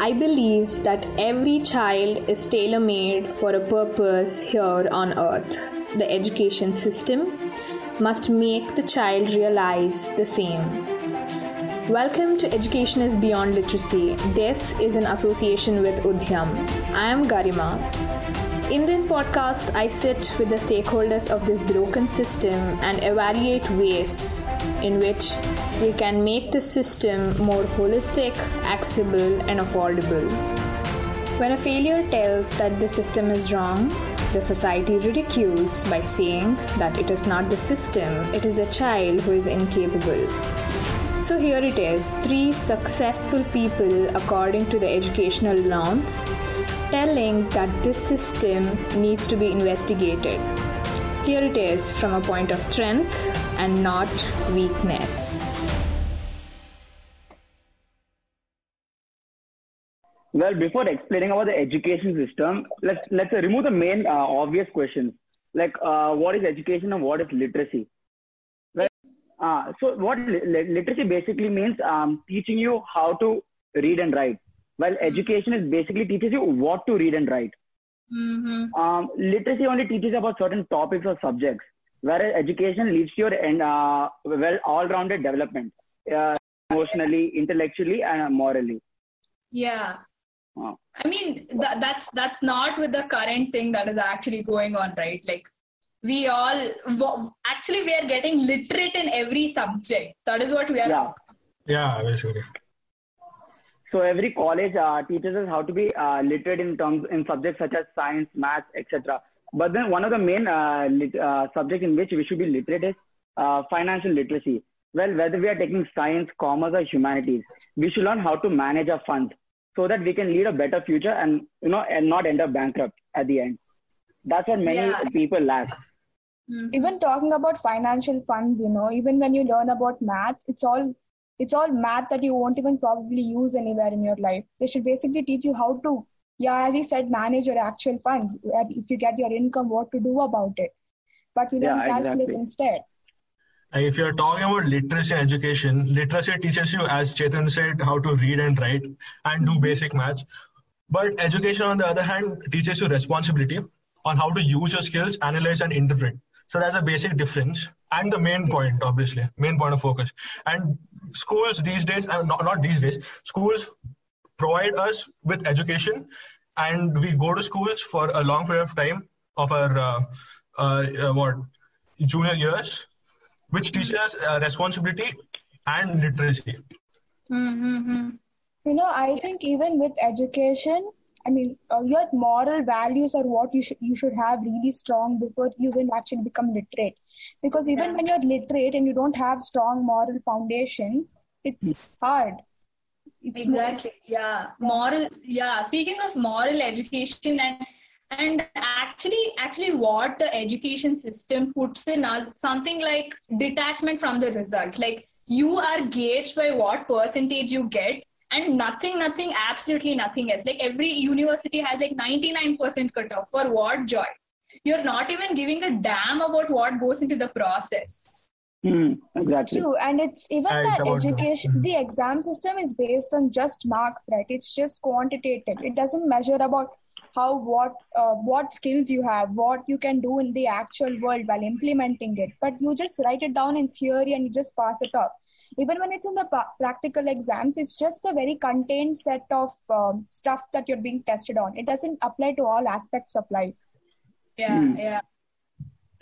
I believe that every child is tailor made for a purpose here on earth. The education system must make the child realize the same. Welcome to Education is Beyond Literacy. This is in association with Udhyam. I am Garima. In this podcast, I sit with the stakeholders of this broken system and evaluate ways in which we can make the system more holistic, accessible, and affordable. When a failure tells that the system is wrong, the society ridicules by saying that it is not the system, it is the child who is incapable. So here it is three successful people according to the educational norms telling that this system needs to be investigated. Here it is from a point of strength and not weakness. Well, before explaining about the education system, let's let's remove the main uh, obvious questions like uh, what is education and what is literacy. Well, uh, so what li- literacy basically means um, teaching you how to read and write, while education is basically teaches you what to read and write. Mm-hmm. Um, literacy only teaches about certain topics or subjects, whereas education leads to your and uh, well all-rounded development, uh, emotionally, intellectually, and morally. Yeah. Oh. I mean, that, that's that's not with the current thing that is actually going on, right? Like, we all wo- actually we are getting literate in every subject. That is what we are. Yeah. Yeah, basically. So every college uh, teaches us how to be uh, literate in terms in subjects such as science, math, etc. But then one of the main uh, lit, uh, subjects in which we should be literate is uh, financial literacy. Well, whether we are taking science, commerce, or humanities, we should learn how to manage our funds so that we can lead a better future and you know and not end up bankrupt at the end. That's what many Yeah. people lack. Mhm. even talking about financial funds you know even when you learn about math it's all it's all math that you won't even probably use anywhere in your life they should basically teach you how to yeah as he said manage your actual funds if you get your income what to do about it but you learn Yeah, calculus exactly. instead if you're talking about literacy education, literacy teaches you, as Chetan said, how to read and write and do mm-hmm. basic math. But education, on the other hand, teaches you responsibility on how to use your skills, analyze, and interpret. So that's a basic difference. And the main point, obviously, main point of focus. And schools these days, and not, not these days, schools provide us with education, and we go to schools for a long period of time of our uh, uh, uh, what junior years, which teaches us uh, responsibility and literacy. Mm-hmm. you know i think even with education i mean uh, your moral values are what you should you should have really strong before you will actually become literate because even Yeah. when you're literate and you don't have strong moral foundations it's hard it's Exactly. Yeah. Moral. Yeah. Speaking of moral education and and actually actually what the education system puts in us something like detachment from the result like you are gauged by what percentage you get and nothing nothing absolutely nothing else like every university has like 99% cutoff for what joy you're not even giving a damn about what goes into the process Hmm, exactly. True, and it's even Yeah, it's that the- education. The exam system is based on just marks, right? It's just quantitative. It doesn't measure about how what uh, what skills you have, what you can do in the actual world while implementing it. But you just write it down in theory and you just pass it off. Even when it's in the pa- practical exams, it's just a very contained set of um, stuff that you're being tested on. It doesn't apply to all aspects of life. yeah Hmm. yeah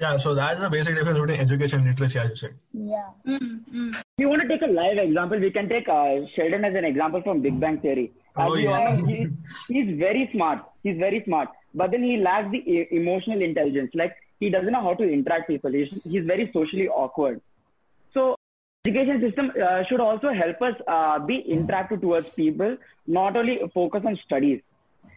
Yeah, so that's the basic difference between education and literacy, as you said. Yeah. mm-hmm. If you want to take a live example, we can take uh, Sheldon as an example from Big Bang Theory. As Oh, yeah. know, he, he's very smart. He's very smart, but then he lacks the e- emotional intelligence. Like he doesn't know how to interact with people. He's, he's very socially awkward. So education system uh, should also help us uh, be interactive towards people, not only focus on studies.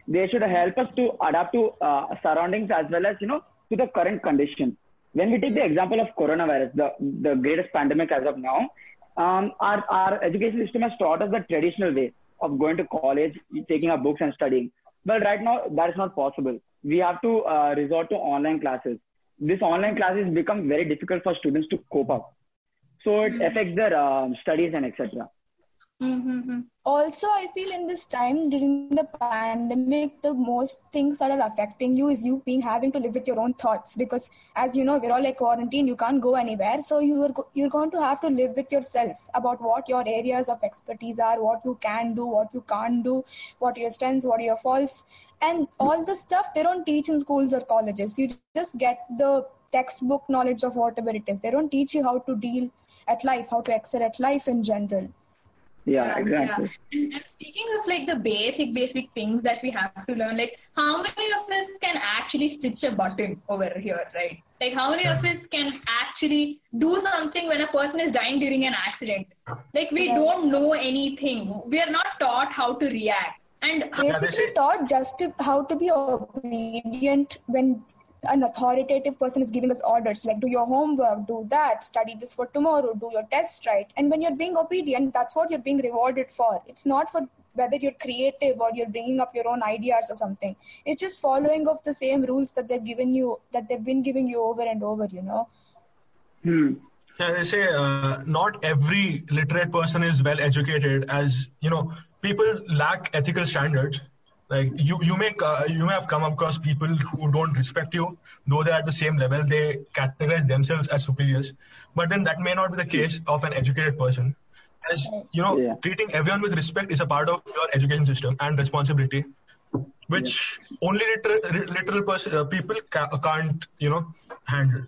They should help us to adapt to uh, surroundings as well as you know to the current condition. When we take the example of coronavirus, the the greatest pandemic as of now, um, our our education system has taught us the traditional way of going to college, taking our books and studying. But right now that is not possible. We have to uh, resort to online classes. This online classes become very difficult for students to cope up. So it affects their um, studies and etc. Mm-hmm. also i feel in this time during the pandemic the most things that are affecting you is you being having to live with your own thoughts because as you know we're all like quarantined. You can't go anywhere. So you're you're going to have to live with yourself about what your areas of expertise are what you can do what you can't do what your strengths what your faults. And all the stuff they don't teach in schools or colleges. You just get the textbook knowledge of whatever it is. They don't teach you how to deal at life how to excel at life in general Yeah, exactly. And, and speaking of like the basic, basic things that we have to learn, like how many of us can actually stitch a button over here, right? Like how many of us can actually do something when a person is dying during an accident? Like we Right. don't know anything. We are not taught how to react. And basically taught just to, how to be obedient when an authoritative person is giving us orders like do your homework do that study this for tomorrow do your test right and when you're being obedient that's what you're being rewarded for it's not for whether you're creative or you're bringing up your own ideas or something it's just following of the same rules that they've given you that they've been giving you over and over you know Hmm. Yeah, they say uh, not every literate person is well educated. As you know, people lack ethical standards. Like you, you may uh, you may have come across people who don't respect you, though they're at the same level. They categorize themselves as superiors, but then that may not be the case of an educated person. As you know, Yeah. treating everyone with respect is a part of your education system and responsibility, which only literal, literal person, uh, people ca- can't you know handle.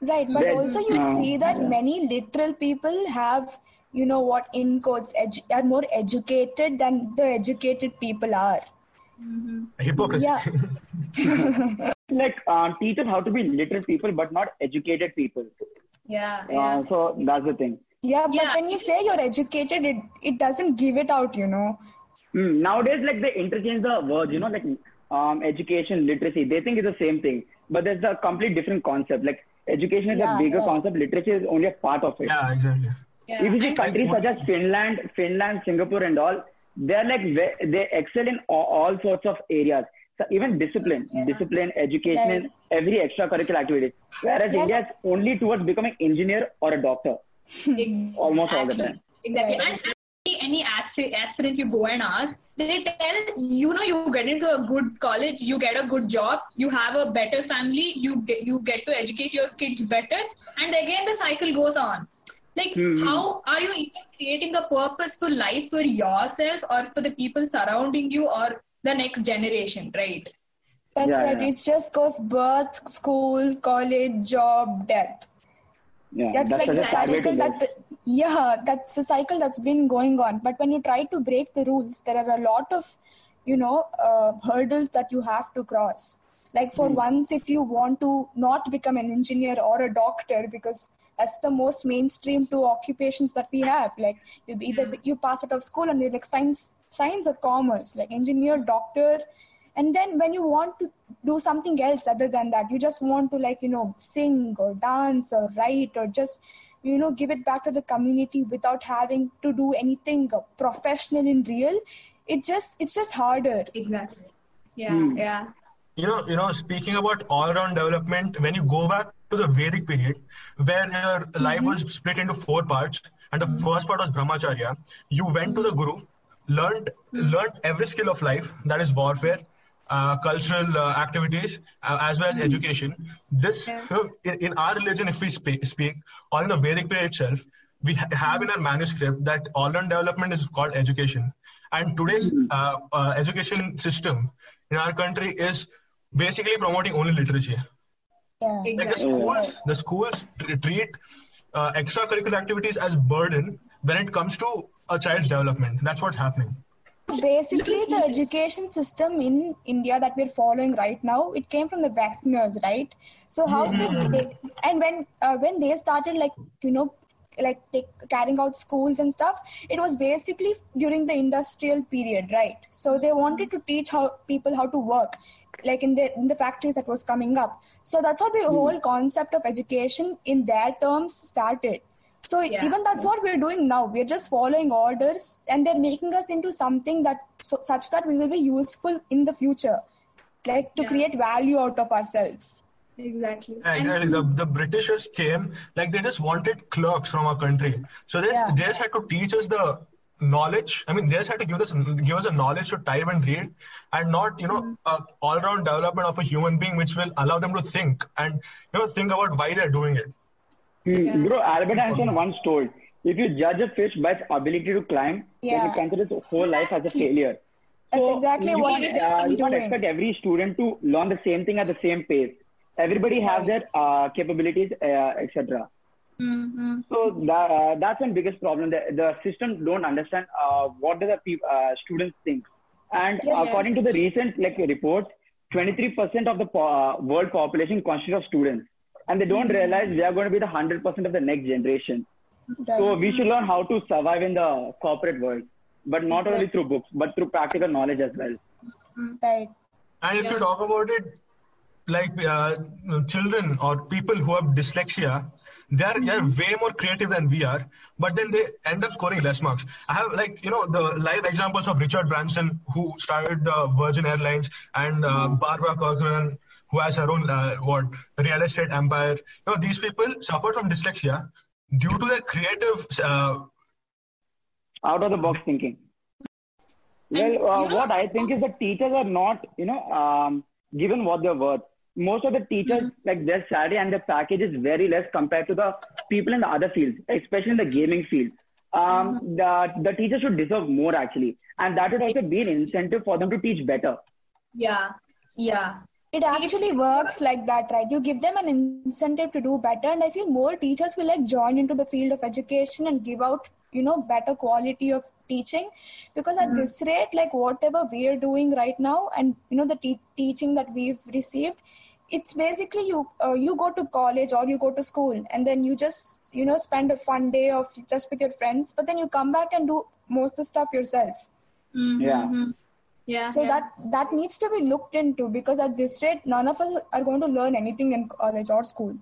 Right, but Then, also you uh, see that yeah. many literal people have, you know, what in quotes edu- are more educated than the educated people are. Hypocrisy. Yeah. Like uh, teach us how to be literate people, but not educated people. yeah, Uh, yeah. so that's the thing. Yeah, but Yeah. when you say you're educated, it, it doesn't give it out, you know. Hmm. Nowadays, like they interchange the words, you know, like um, education, literacy. They think it's the same thing, but there's a complete different concept. Like education is Yeah, a bigger right. concept. Literature is only a part of it. Yeah, exactly. yeah. If you see countries such as Finland, Finland, Singapore, and all, they're like they excel in all, sorts of areas. So even discipline, discipline, education, and every extracurricular activity. Whereas Yeah. India is only towards becoming engineer or a doctor. Almost all the time. Exactly. Right. And any- any aspirant, aspirant you go and ask, they tell you know you get into a good college, you get a good job, you have a better family, you get you get to educate your kids better, and again the cycle goes on. Like Mhm. how are you even creating a purposeful life for yourself or for the people surrounding you or the next generation, right? That's Yeah, right. yeah. It just goes birth, school, college, job, death. Yeah, That's, like the a sad way to cycle that, the, yeah, that's the cycle that's been going on. But when you try to break the rules, there are a lot of, you know, uh, hurdles that you have to cross. Like for once, if you want to not become an engineer or a doctor, because that's the most mainstream two occupations that we have. Like you either you pass out of school and you're like science, science or commerce, like engineer, doctor, and then when you want to do something else other than that you just want to like you know sing or dance or write or just you know give it back to the community without having to do anything uh, professional in real it just it's just harder Exactly. Yeah, Hmm. yeah. You know, you know, speaking about all-round development, when you go back to the Vedic period, where your life was split into four parts, and the first part was brahmacharya, you went to the guru, learned learned every skill of life, that is warfare, uh, cultural uh, activities, uh, as well as education. This, Yeah. in, in our religion, if we speak, speak, or in the Vedic period itself, we ha- have in our manuscript that all-round development is called education. And today's uh, uh, education system in our country is basically promoting only literacy. yeah Exactly. Like the schools, the schools treat uh, extracurricular activities as burden when it comes to a child's development. That's what's happening. basically the education system in india that we're following right now it came from the westerners right so how did they and when uh, when they started like you know like take, carrying out schools and stuff it was basically during the industrial period right so they wanted to teach how people how to work like in the in the factories that was coming up so that's how the hmm. whole concept of education in their terms started so Yeah. even that's what we're doing now. We're just following orders, and they're making us into something that so, such that we will be useful in the future, like to Yeah. create value out of ourselves. Exactly. Yeah, And- exactly. The, the Britishers came, like they just wanted clerks from our country. So they, Yeah. they just had to teach us the knowledge. I mean, they just had to give us give us a knowledge to type and read, and not you know a all-round development of a human being, which will allow them to think and you know think about why they're doing it. Hmm. Bro, Albert Einstein once told, if you judge a fish by its ability to climb, then Yeah. you consider its whole life as a failure. That's So, exactly you what can't, they've uh, been you can't expect every student to learn the same thing at the same pace. Everybody has their uh, capabilities, uh, etc. Mm-hmm. So that, uh, that's the biggest problem. The, the system don't understand uh, what do the peop uh, students think. And Yes. according to the recent like reports, 23% of the po- uh, world population consists of students, and they don't realize they are going to be the 100% of the next generation. So we should learn how to survive in the corporate world, but not only through books, but through practical knowledge as well. Right. And if you talk about it, like uh, children or people who have dyslexia, they're, they're way more creative than we are, but then they end up scoring less marks. I have like, you know, the live examples of Richard Branson, who started uh, Virgin Airlines, and uh, Barbara Corcoran, who has her own, uh, what, real estate empire. You know, these people suffer from dyslexia due to their creative uh, out of the box thinking. Well, uh, what I think is that teachers are not, you know, um, given what they're worth. Most of the teachers, like their salary and their package is very less compared to the people in the other fields, especially in the gaming field. Um, the, the teachers should deserve more actually. And that would also be an incentive for them to teach better. Yeah. Yeah. It actually works like that, right? You give them an incentive to do better, and I feel more teachers will like join into the field of education and give out, you know, better quality of teaching. Because at this rate, like whatever we are doing right now, and you know, the te- teaching that we've received, it's basically you uh, you go to college or you go to school, and then you just you know spend a fun day of just with your friends, but then you come back and do most of the stuff yourself. Yeah. Mhm. Yeah. So yeah. that that needs to be looked into because at this rate, none of us are going to learn anything in college or school.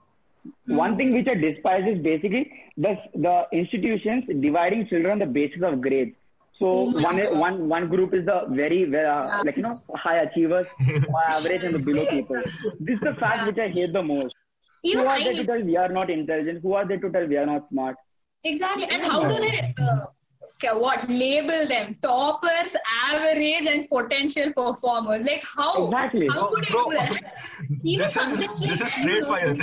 One thing which I despise is basically the, the institutions dividing children on the basis of grades. So one, one, one group is the very, very uh, like, you know, high achievers, average and the below people. This is the fact which I hate the most. Even Who are I they to tell we are not intelligent? Who are they to tell we are not smart? Exactly. And how do they uh, what label them? Toppers, average, and potential performers. Like how? Exactly. How could Bro, you do that? Even this is considering this is you straight fire.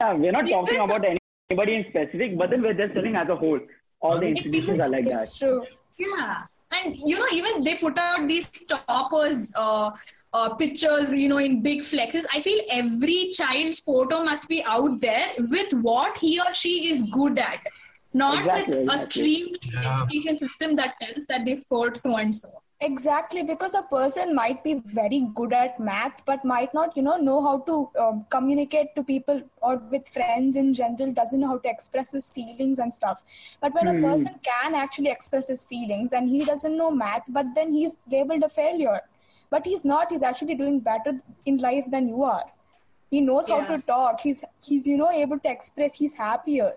Yeah, we're not talking about anybody in specific, but then we're just telling as a whole. All the institutions are like that. It's true. Yeah. And you know, even they put out these toppers uh, uh, pictures, you know, in big flexes. I feel every child's photo must be out there with what he or she is good at, not Exactly, with a exactly. streamlined Yeah. education system that tells that they've scored so and so. Exactly, because a person might be very good at math, but might not, you know, know how to um, communicate to people or with friends in general. Doesn't know how to express his feelings and stuff. But when a person can actually express his feelings and he doesn't know math, but then he's labeled a failure. But he's not. He's actually doing better in life than you are. He knows how to talk. He's he's you know able to express. He's happier.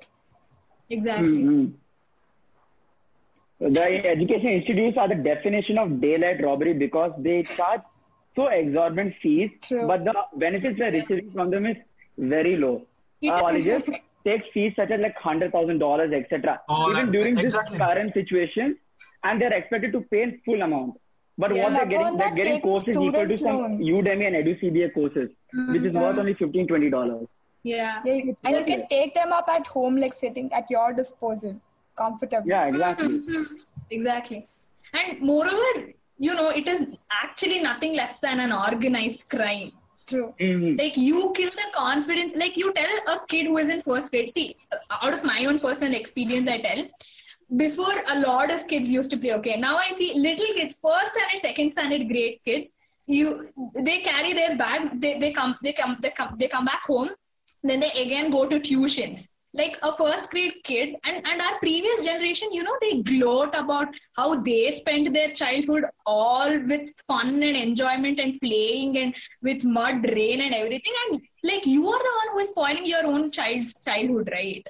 Exactly. Mhm. The education institutes are the definition of daylight robbery because they charge so exorbitant fees, True. but the benefits they're receiving from them is very low. Yeah. Uh, colleges take fees such as like hundred thousand dollars, etc. Oh, Even that- during exactly. this current situation, and they're expected to pay in full amount. But Yeah. what they're getting, they're getting courses equal to student some loans. Udemy and EduCBA courses, which is worth only 15 20 dollars. Yeah. Yeah, you- and you can take them up at home, like sitting at your disposal, comfortably. Yeah, exactly. Mhm. Exactly. And moreover, you know, it is actually nothing less than an organized crime. True. Mhm. Like you kill the confidence. Like you tell a kid who is in first grade. See, out of my own personal experience, I tell. Before a lot of kids used to play. Okay, now I see little kids, first standard, second standard grade kids. You, they carry their bag. They, they come, they come, they come, they come back home. Then they again go to tuitions. Like a first grade kid, and and our previous generation, you know, they gloat about how they spent their childhood all with fun and enjoyment and playing and with mud, rain, and everything. And like you are the one who is spoiling your own child's childhood, right?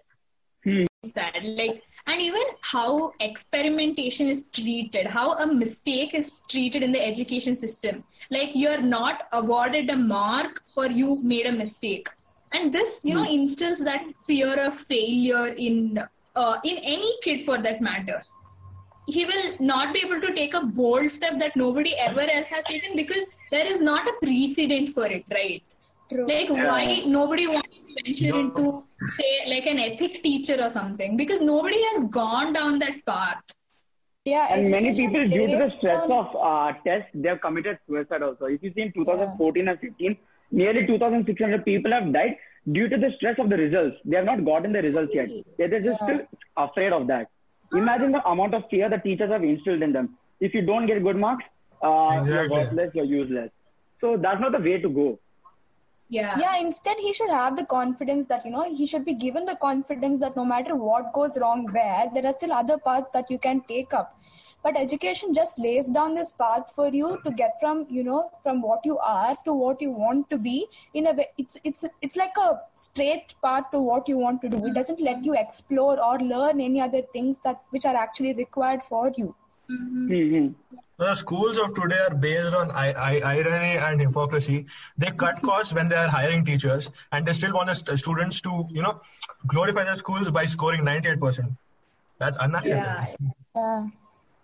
Hmm. That like and even how experimentation is treated how a mistake is treated in the education system like you're not awarded a mark for you made a mistake and this you know instills that fear of failure in uh, in any kid for that matter he will not be able to take a bold step that nobody ever else has taken because there is not a precedent for it, right? True. Like why nobody wants to venture Yeah. into say like an ethic teacher or something because nobody has gone down that path. yeah, And many people, due to the stress on- of uh, tests, they have committed suicide also. If you see in 2014 and 15, nearly 2,600 people have died due to the stress of the results. They have not gotten the results yet. They- They're just still afraid of that. Imagine the amount of fear the teachers have instilled in them. If you don't get good marks, uh, you're worthless, you're useless. So that's not the way to go. Yeah. yeah instead he should have the confidence that you know he should be given the confidence that no matter what goes wrong where there are still other paths that you can take up. But education just lays down this path for you to get from you know from what you are to what you want to be. In a way it's it's it's like a straight path to what you want to do. It mm-hmm. doesn't let you explore or learn any other things that which are actually required for you hmm The schools of today are based on I- I- irony and hypocrisy. They cut costs when they are hiring teachers, and they still want the st- students to, you know, glorify their schools by scoring 98%. That's unacceptable. Yeah. yeah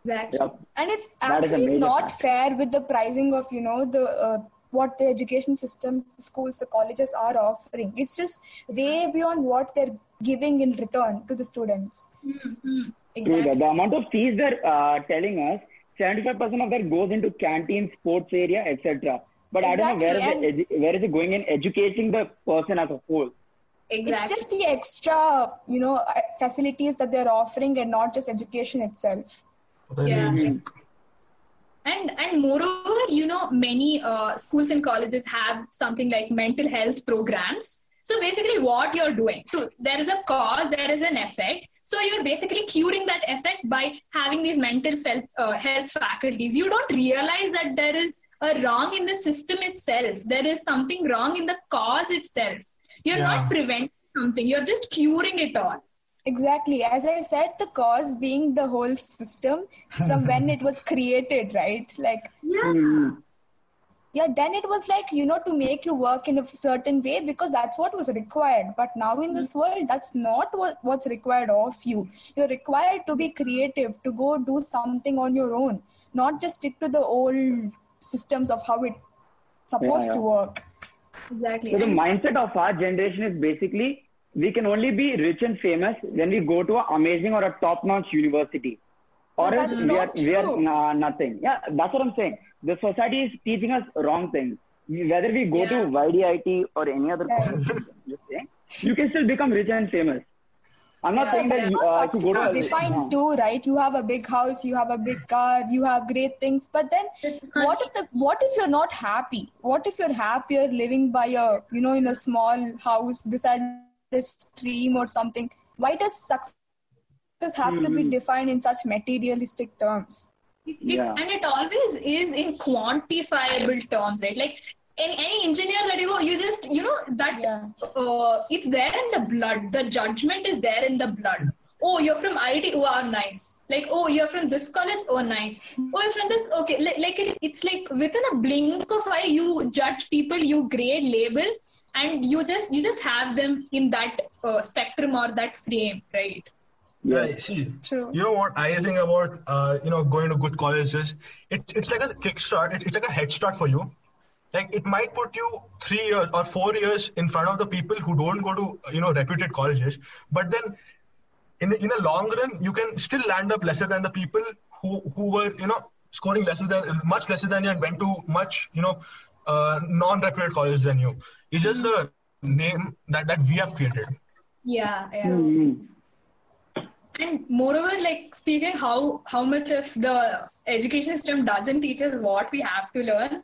Exactly. Yep. and it's That is actually not fact. fair with the pricing of you know the uh, what the education system the schools the colleges are offering it's just way beyond what they're giving in return to the students Mhm. True that. Exactly. The amount of fees they're uh, telling us, 75% of that goes into canteen, sports area, etc. But I don't know where is, it, where is it going in educating the person as a whole. Exactly. it's just the extra you know uh, facilities that they're offering and not just education itself Yeah. Mhm. and and moreover you know many uh, schools and colleges have something like mental health programs so basically what you're doing so there is a cause there is an effect so you're basically curing that effect by having these mental health, uh, health faculties. You don't realize that there is a wrong in the system itself. There is something wrong in the cause itself. You're Yeah. not preventing something. You're just curing it all. Exactly. As i said the cause being the whole system from when it was created right? Like Mhm. Yeah then it was like you know to make you work in a certain way because that's what was required. But now in this mm-hmm. world that's not what, what's required of you. You're required to be creative to go do something on your own not just stick to the old systems of how it's supposed Yeah, to work. Exactly. So the mindset of our generation is basically we can only be rich and famous when we go to an amazing or a top-notch university, or else we are we are true. nah, nothing. Yeah, that's what I'm saying. The society is teaching us wrong things. Whether we go to Yeah. YDIT or any other college, you can still become rich and famous. I'm not Yeah, saying that you, Your uh, if you success go to is defined no. too, right? You have a big house, you have a big car, you have great things. But then, what if the what if you're not happy? What if you're happier living by a you know in a small house beside a stream or something? Why does success have to be Mhm. defined in such materialistic terms? It- it- Yeah. and it always is in quantifiable terms right? Like any, any engineer that you go you just you know that Yeah. uh, it's there in the blood. The judgment is there in the blood. Oh you're from IT oh ah, nice. Like oh you're from this college oh nice. Oh you're from this okay. Like, like it's, it's like within a blink of eye you judge people you grade label and you just you just have them in that uh, spectrum or that frame right Yeah. Yeah, see, True. you know what I think about, uh, you know, going to good colleges? It's, it's like a kickstart. It, it's like a head start for you. Like it might put you three years or four years in front of the people who don't go to, you know, reputed colleges. But then in, the- in the long run, you can still land up lesser than the people who, who were, you know, scoring lesser than, much lesser than you and went to much, you know, uh, non-reputed colleges than you. It's just the name that, that we have created. yeah yeah Mhm. And moreover, like speaking how how much of the education system doesn't teach us what we have to learn.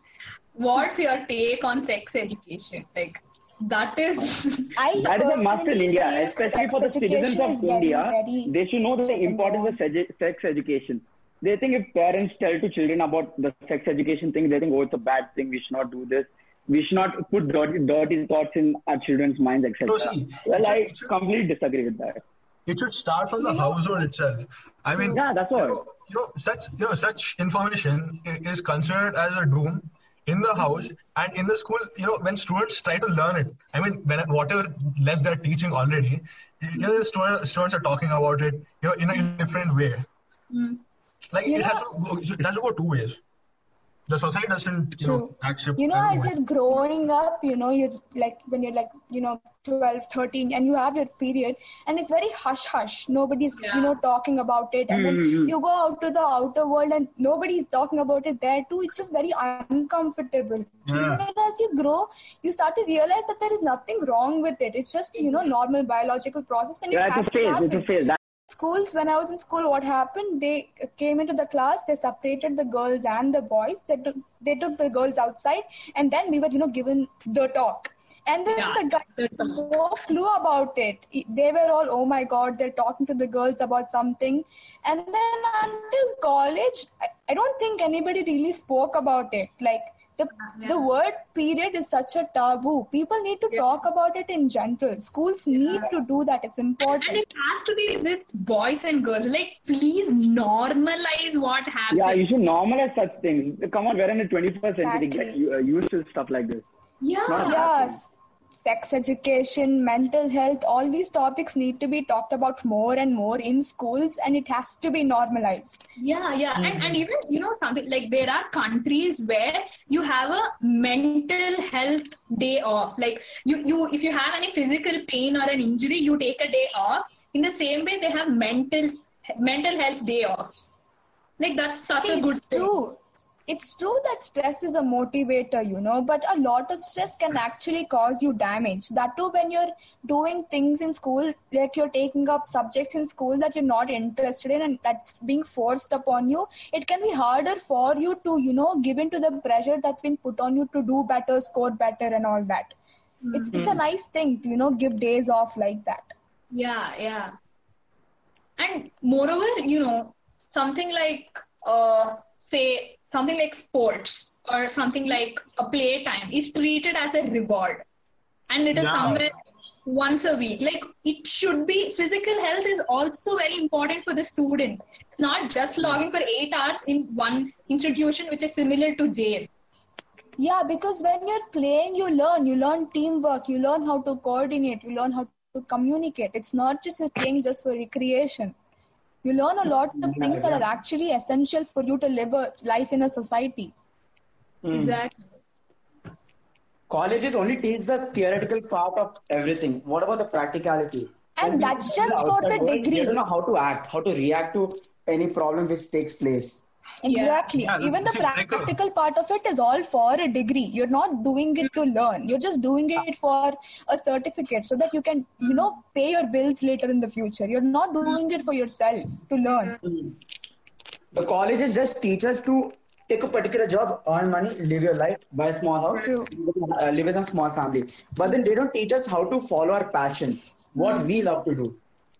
What's your take on sex education? Like that is I That is a must in India, especially for the citizens of is very, India. very they should know the importance on. of sex sex education. They think if parents tell to children about the sex education thing, they think, oh, it's a bad thing. We should not do this. We should not put dirty, dirty thoughts in our children's minds, etc. Well, I completely disagree with that. It should start from the household itself. I mean, Yeah, that's what. You know, you know, such you know, such information is considered as a doom in the house and in the school. You know, when students try to learn it, I mean, when whatever less they're teaching already, you know, the student, students are talking about it, you know, in a different way. Mm. Like You it has to go, it has to go two ways. The society doesn't, you know, True. accept. you know everyone. as you're growing up you know you're like when you're like you know 12 13 and you have your period and it's very hush hush nobody's Yeah. you know talking about it and then Mhm. you go out to the outer world and nobody's talking about it there too it's just very uncomfortable Yeah. even as you grow you start to realize that there is nothing wrong with it it's just you know normal biological process and Yeah, it has it's a to phase. happen It's a phase. That, schools when i was in school what happened? They came into the class they separated the girls and the boys. They took they took the girls outside and then we were you know given the talk. And then Yeah, the guys had no clue about it. They were all oh my god they're talking to the girls about something. And then until college i, I don't think anybody really spoke about it. Like the, the word period is such a taboo people need to Yeah. talk about it in general schools need to do that it's important And it has to be with boys and girls. Like, please normalize what happens yeah, you should normalize such things. Come on, we're in the 21st century. Get Exactly. u- uh, used to stuff like this. yeah. Not yes sex education mental health all these topics need to be talked about more and more in schools and it has to be normalized Yeah, yeah. And, and mm-hmm. even, you know, something like there are countries where you have a mental health day off. Like you, you if you have any physical pain or an injury, you take a day off. In the same way, they have mental mental health day offs. Like that's such See, a good it's thing. true it's true that stress is a motivator you know but a lot of stress can actually cause you damage. That too when you're doing things in school like you're taking up subjects in school that you're not interested in and that's being forced upon you it can be harder for you to you know give in to the pressure that's been put on you to do better score better and all that. It's it's a nice thing to you know give days off like that. Yeah, yeah. And moreover, you know, something like, uh, say, something like sports or something like a playtime is treated as a reward. And it is Yeah. somewhere once a week. Like, it should be, physical health is also very important for the students. It's not just logging for eight hours in one institution, which is similar to jail. Yeah, because when you're playing, you learn. You learn teamwork. You learn how to coordinate. You learn how to communicate. It's not just a thing just for recreation. You learn a lot of things that are actually essential for you to live a life in a society. Hmm. Exactly. Colleges only teach the theoretical part of everything. What about the practicality? And When that's just go for the degree. They don't know how to act, how to react to any problem which takes place. Exactly. Yeah, Even the see, uh, practical part of it is all for a degree. You're not doing it to learn. You're just doing it for a certificate so that you can, you mm. know, pay your bills later in the future. You're not mm. doing it for yourself to learn. Mm. The colleges just teach us to take a particular job, earn money, live your life, buy a small house, uh, live in a small family. But then they don't teach us how to follow our passion, what we love to do.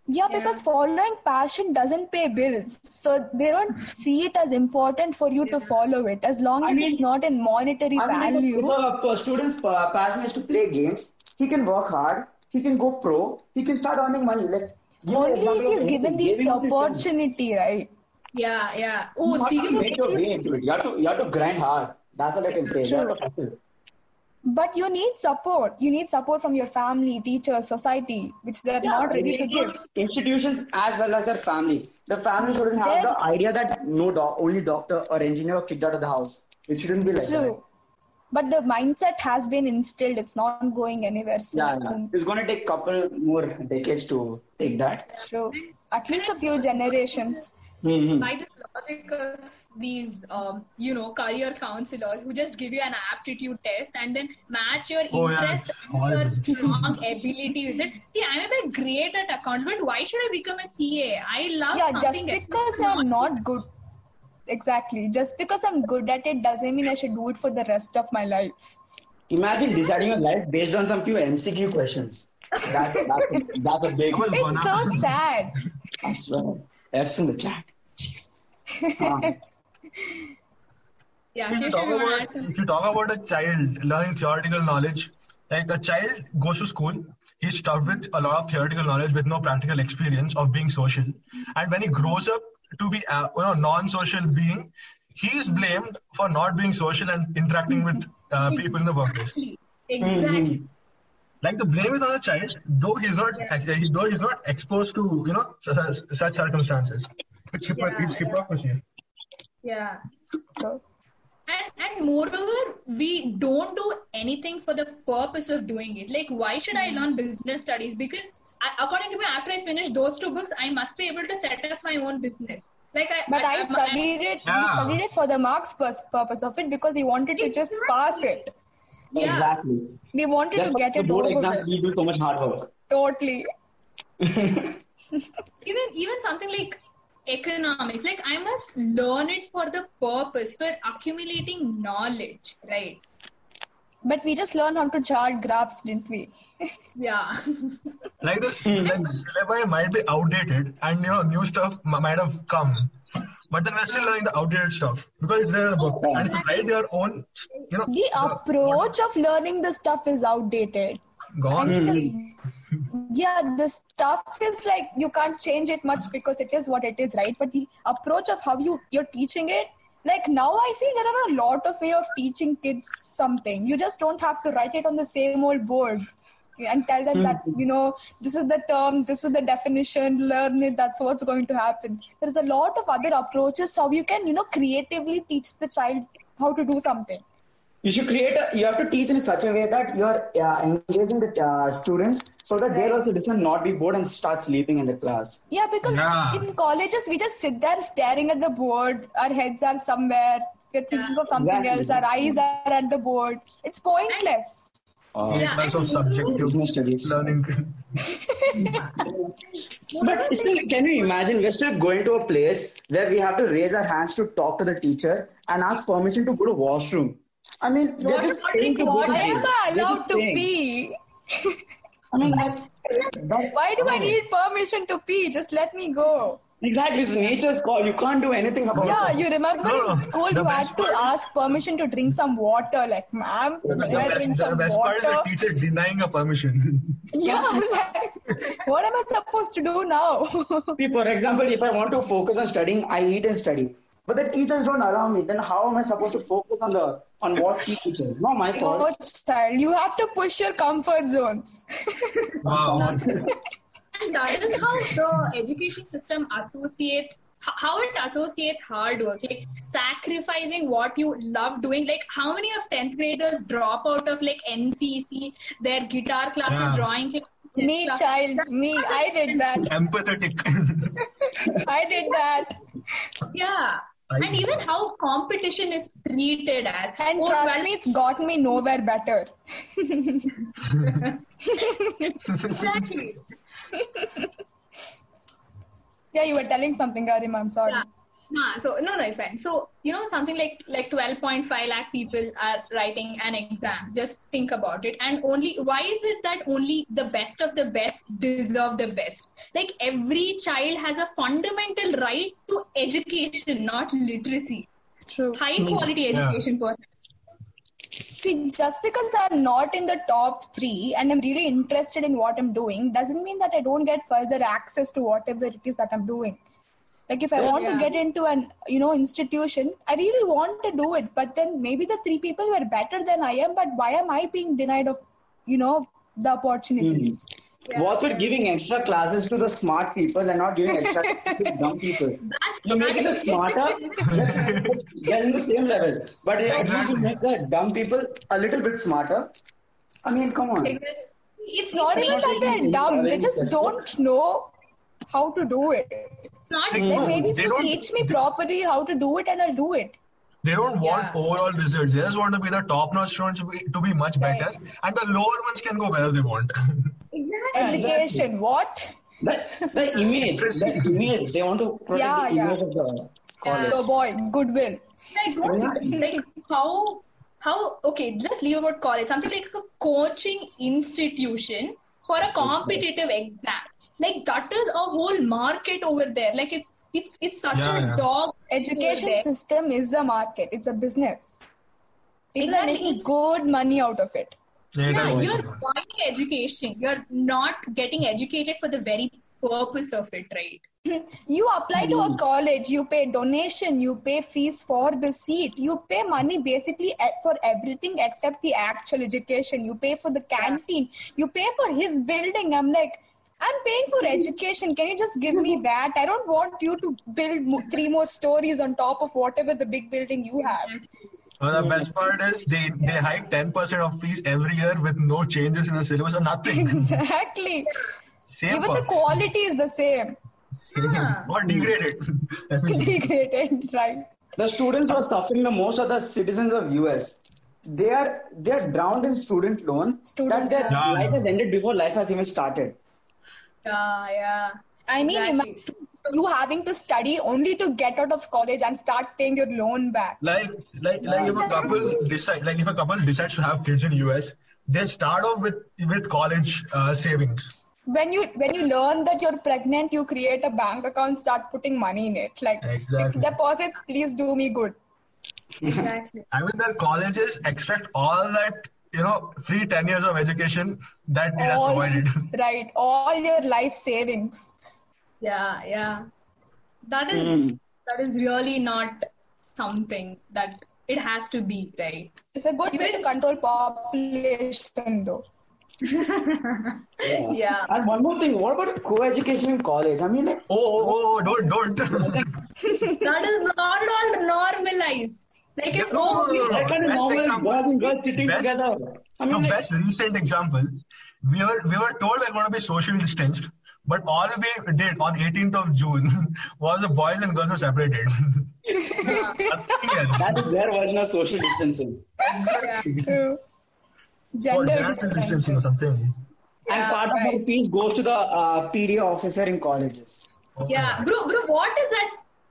Yeah, because following passion doesn't pay bills. So they don't see it as important for you to follow it as long I as mean- it's not in monetary I mean, value. if a, a student's uh, passion is to play games, he can work hard, he can go pro, he can start earning money. Like give me Only if he's given the Gaming is opportunity, right? Yeah, yeah. Oh, You speaking of which is- it. You have to you have to grind hard. That's all I can say. You have True. to hustle. But you need support. You need support from your family, teachers, society, which they're not ready to give. Institutions as well as their family. The family shouldn't have They're- the idea that no doc, only doctor or engineer are kicked out of the house. It shouldn't be like True. But the mindset has been instilled. It's not going anywhere soon. Yeah, yeah. It's going to take couple more decades to take that. True. At least a few generations. Mhm. by this logic of these, um, you know, career counselors who just give you an aptitude test and then match your Oh, interest it's and your strong ability with it. See, I'm a bit great at accounts, but why should I become a CA? I love Yeah, something just because I'm not good. Exactly. Just because I'm good at it doesn't mean I should do it for the rest of my life. Imagine deciding your life based on some few MCQ questions. That's that's a, that's a big. That It's so sad. I swear. F's in the chat. Ah. Yeah, if you, talk about, if you talk about a child learning theoretical knowledge, like a child goes to school, he's stuffed with a lot of theoretical knowledge with no practical experience of being social. And when he grows up to be a you know, non-social being, he's blamed for not being social and interacting with uh, people in the workplace. Exactly. Exactly. Like the blame is on the child, though he's not Yeah. though he's not exposed to you know such, such circumstances. It's, hypo- Yeah, it's yeah. hypocrisy. Yeah. So, And, and moreover, we don't do anything for the purpose of doing it. Like, why should I hmm. learn business studies? Because I, according to me, after I finish those two books, I must be able to set up my own business. Like, I, but I studied it. We studied it for the marks purs- purpose of it because we wanted to just pass it. Yeah. Exactly. We wanted Just to get for the it board over exam, with. we do so much hard work. Totally. even even something like economics like i must learn it for the purpose for accumulating knowledge right But we just learned how to chart graphs, didn't we? yeah like this like the syllabi might be outdated and you know new stuff might have come but then we're still learning the outdated stuff because it's there in the book and if you write your own you know The approach of learning the stuff is outdated. I mean, this, yeah, the stuff is like you can't change it much because it is what it is, right? But the approach of how you you're teaching it, like now I feel there are a lot of way of teaching kids something. You just don't have to write it on the same old board and tell them that you know this is the term, this is the definition, learn it. That's what's going to happen. There's a lot of other approaches how you can you know creatively teach the child how to do something. You should create. A, you have to teach in such a way that you are uh, engaging the uh, students so that they also doesn't not be bored and start sleeping in the class. Yeah, because Yeah. in colleges we just sit there staring at the board. Our heads are somewhere. We're thinking of something Exactly. else. Our eyes are at the board. It's pointless. Uh, Yeah. that's so subjective Business learning But still, can you imagine? We're still going to a place where we have to raise our hands to talk to the teacher and ask permission to go to washroom. I mean, we're just saying to go Why to am. I We're allowed to saying. pee? I mean, that's, that's Why do I need permission to pee? Just let me go. Exactly it's nature's call. You can't do anything about Yeah, it. Yeah, you remember No, in school you had to part- ask permission to drink some water. Like, ma'am, the may I best, drink the some best part is the teacher denying a permission Yeah, like, what am I supposed to do now? See, for example, if I want to focus on studying, I eat and study. But the teachers don't allow me. Then how am I supposed to focus on the on what she teaches? Not my oh, fault. Oh, child, you have to push your comfort zones. wow and that is how the education system associates how it associates hard work like sacrificing what you love doing like how many of 10th graders drop out of like ncc their guitar classes Yeah. drawing classes me, child, me. I did that. empathetic I did that. yeah I- and even how competition is treated as And oh, trust well, me, it's got me nowhere better. exactly Yeah, you were telling something, Garima. I'm sorry. Yeah. Nah, so no, no, it's fine. So you know something like like 12.5 lakh people are writing an exam. Just think about it. And only why is it that only the best of the best deserve the best? Like every child has a fundamental right to education, not literacy. True. High quality Yeah. education. See, just because I'm not in the top three and I'm really interested in what I'm doing doesn't mean that I don't get further access to whatever it is that I'm doing. Like if I want to get into an you know institution, I really want to do it. But then maybe the three people were better than I am. But why am I being denied of you know the opportunities? Mm-hmm. What's with giving extra classes to the smart people and not giving extra classes to the dumb people? That- You're making the smarter, they're in the same level. But at least you make the dumb people a little bit smarter. I mean, come on. It's Not even that they're dumb; they just don't know how to do it. not Like, Like maybe if you teach me properly how to do it, and I'll do it. They don't want Yeah. overall results. They just want to be the top-notch students to be, to be much better, and the lower ones can go where they want. exactly. Education, what? The, the image, the image, they want to protect Yeah, the yeah. image of the college. Oh boy, goodwill. like, what, like how how okay let's leave about college something like a coaching institution for a competitive exam like that is a whole market over there like it's it's it's such Yeah, a yeah. dog Education system is a market. It's a business. People Exactly. are making It's- good money out of it. Yeah, yeah you're buying education you're not getting educated for the very purpose of it right You apply to a mm. college, you pay donation, you pay fees for the seat, you pay money basically for everything except the actual education. You pay for the canteen, you pay for his building. I'm like, I'm paying for education. Can you just give me that? I don't want you to build three more stories on top of whatever the big building you have. Well, the best part is they, they hike 10% of fees every year with no changes in the syllabus or nothing. Exactly. Same Even the quality is the same. Same. Or degraded. Let me see. Degraded, right? The students who are suffering the most are the citizens of US. They are they are drowned in student loan. Student that their Yeah. life has ended before life has even started. Yeah, yeah. I mean, Exactly. you having to study only to get out of college and start paying your loan back. like like like if a couple decide like if a couple decides to have kids in US, they start off with with college uh, savings. When you when you learn that you're pregnant, you create a bank account, start putting money in it. Like Exactly. fixed deposits, please do me good. Exactly. I mean, their colleges extract all that you know free ten years of education that it has All, provided. right, all your life savings. Yeah, yeah. That is Mm. that is really not something that it has to be, right? It's a good way to control population, though. Yeah. And one more thing, what about co-education in college? I mean, like, oh, oh, oh, don't don't. That is not all normalized. Like it's No, no, no, no. that kind of Best normal example. boys and girls sitting Best- together. I mean, the like, best recent example, we were we were told we're going to be socially distanced, but all we did on 18th of June was the boys and girls were separated. Nothing else. that is their version of social distancing. True. Oh, Gender gender distancing. distancing or something. and part of right. our fees goes to the uh, PD officer in colleges. Yeah, bro, bro, what is that?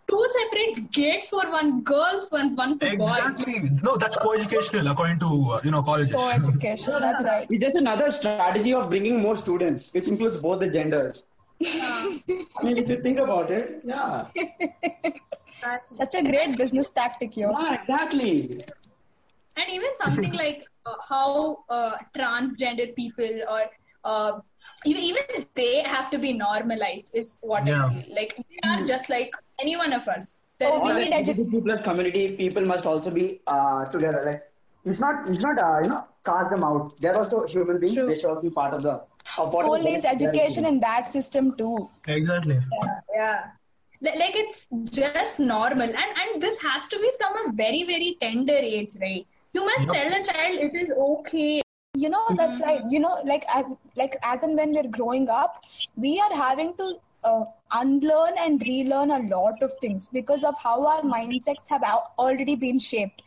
Two separate gates for one girls, one one for boys. Exactly. No, that's co-educational according to uh, you know colleges. Co-education, that's right. It's just another strategy of bringing more students, which includes both the genders. Yeah. I mean, if you think about it, yeah, Such a great business tactic, yo. yeah, exactly. and even something like uh, how uh, transgender people or uh, even, even they have to be normalized is what Yeah. I feel. Like they are just like any one of us. There Oh, is we need the edu- LGBTQ plus community people must also be uh, together. Like, it's not, it's not, uh, you know, cast them out. They're also human beings. True. They should also be part of the. Of School whatever needs education in that system too. Exactly. yeah, yeah. Like it's just normal, and and this has to be from a very very tender age, right? You must Yep. tell a child it is okay. You know, that's right. You know, like as like as and when we're growing up, we are having to uh, unlearn and relearn a lot of things because of how our mindsets have already been shaped.